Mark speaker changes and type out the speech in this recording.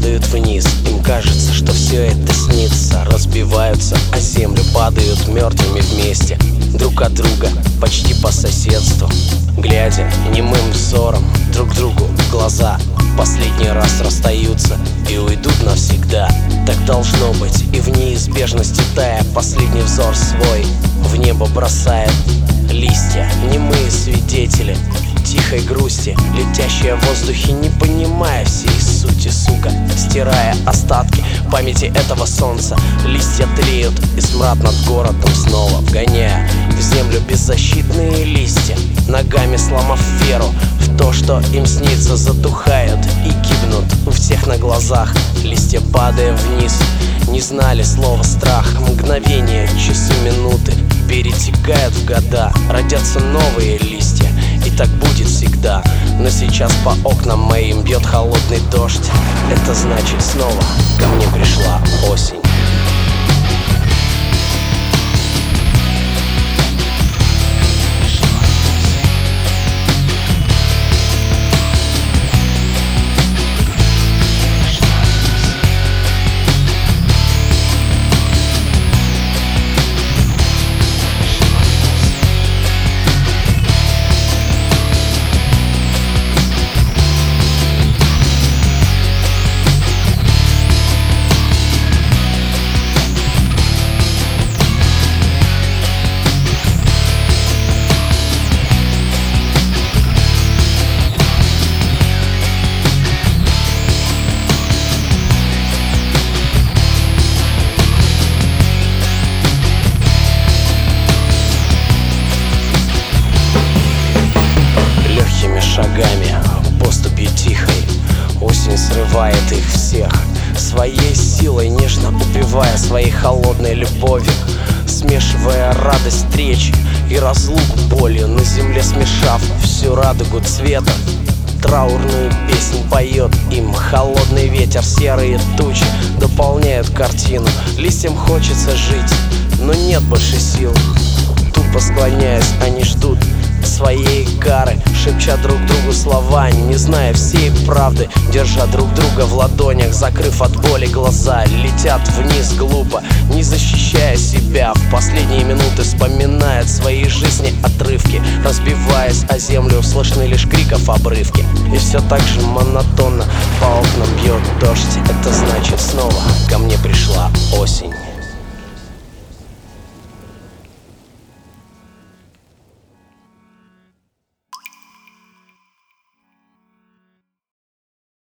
Speaker 1: падают вниз. Им кажется, что все это снится. Разбиваются о землю, падают мертвыми вместе. Друг от друга, почти по соседству. Глядя немым взором друг другу в глаза Последний раз расстаются и уйдут навсегда. Так должно быть и в неизбежности тая Последний взор свой в небо бросает Листья, немые свидетели тихой грусти Летящая в воздухе, не понимая всей сути, сука Стирая остатки памяти этого солнца. Листья тлеют и смрад над городом снова Вгоняя в землю беззащитные листья Ногами сломав веру в то, что им снится Затухают и гибнут. У всех на глазах Листья падая вниз. Не знали слова страх Мгновения, часы, минуты перетекают в года. Родятся новые листья всегда Но сейчас по окнам моим бьет холодный дождь. Это значит снова ко мне пришла осень Срывает их всех. Своей силой нежно убивая Своей холодной любовью Смешивая радость встречи И разлук болью На земле смешав всю радугу цвета. Траурную песнь поет им Холодный ветер, серые тучи Дополняют картину. Листьям хочется жить, но нет больше сил. Тупо склоняясь, они ждут своей кары Шепча друг другу слова, не зная всей правды Держа друг друга в ладонях, закрыв от боли глаза Летят вниз глупо, не защищая себя. В последние минуты вспоминают свои жизни отрывки Разбиваясь о землю, слышны лишь криков обрывки. И все так же монотонно по окнам бьет дождь Это значит снова ко мне пришла осень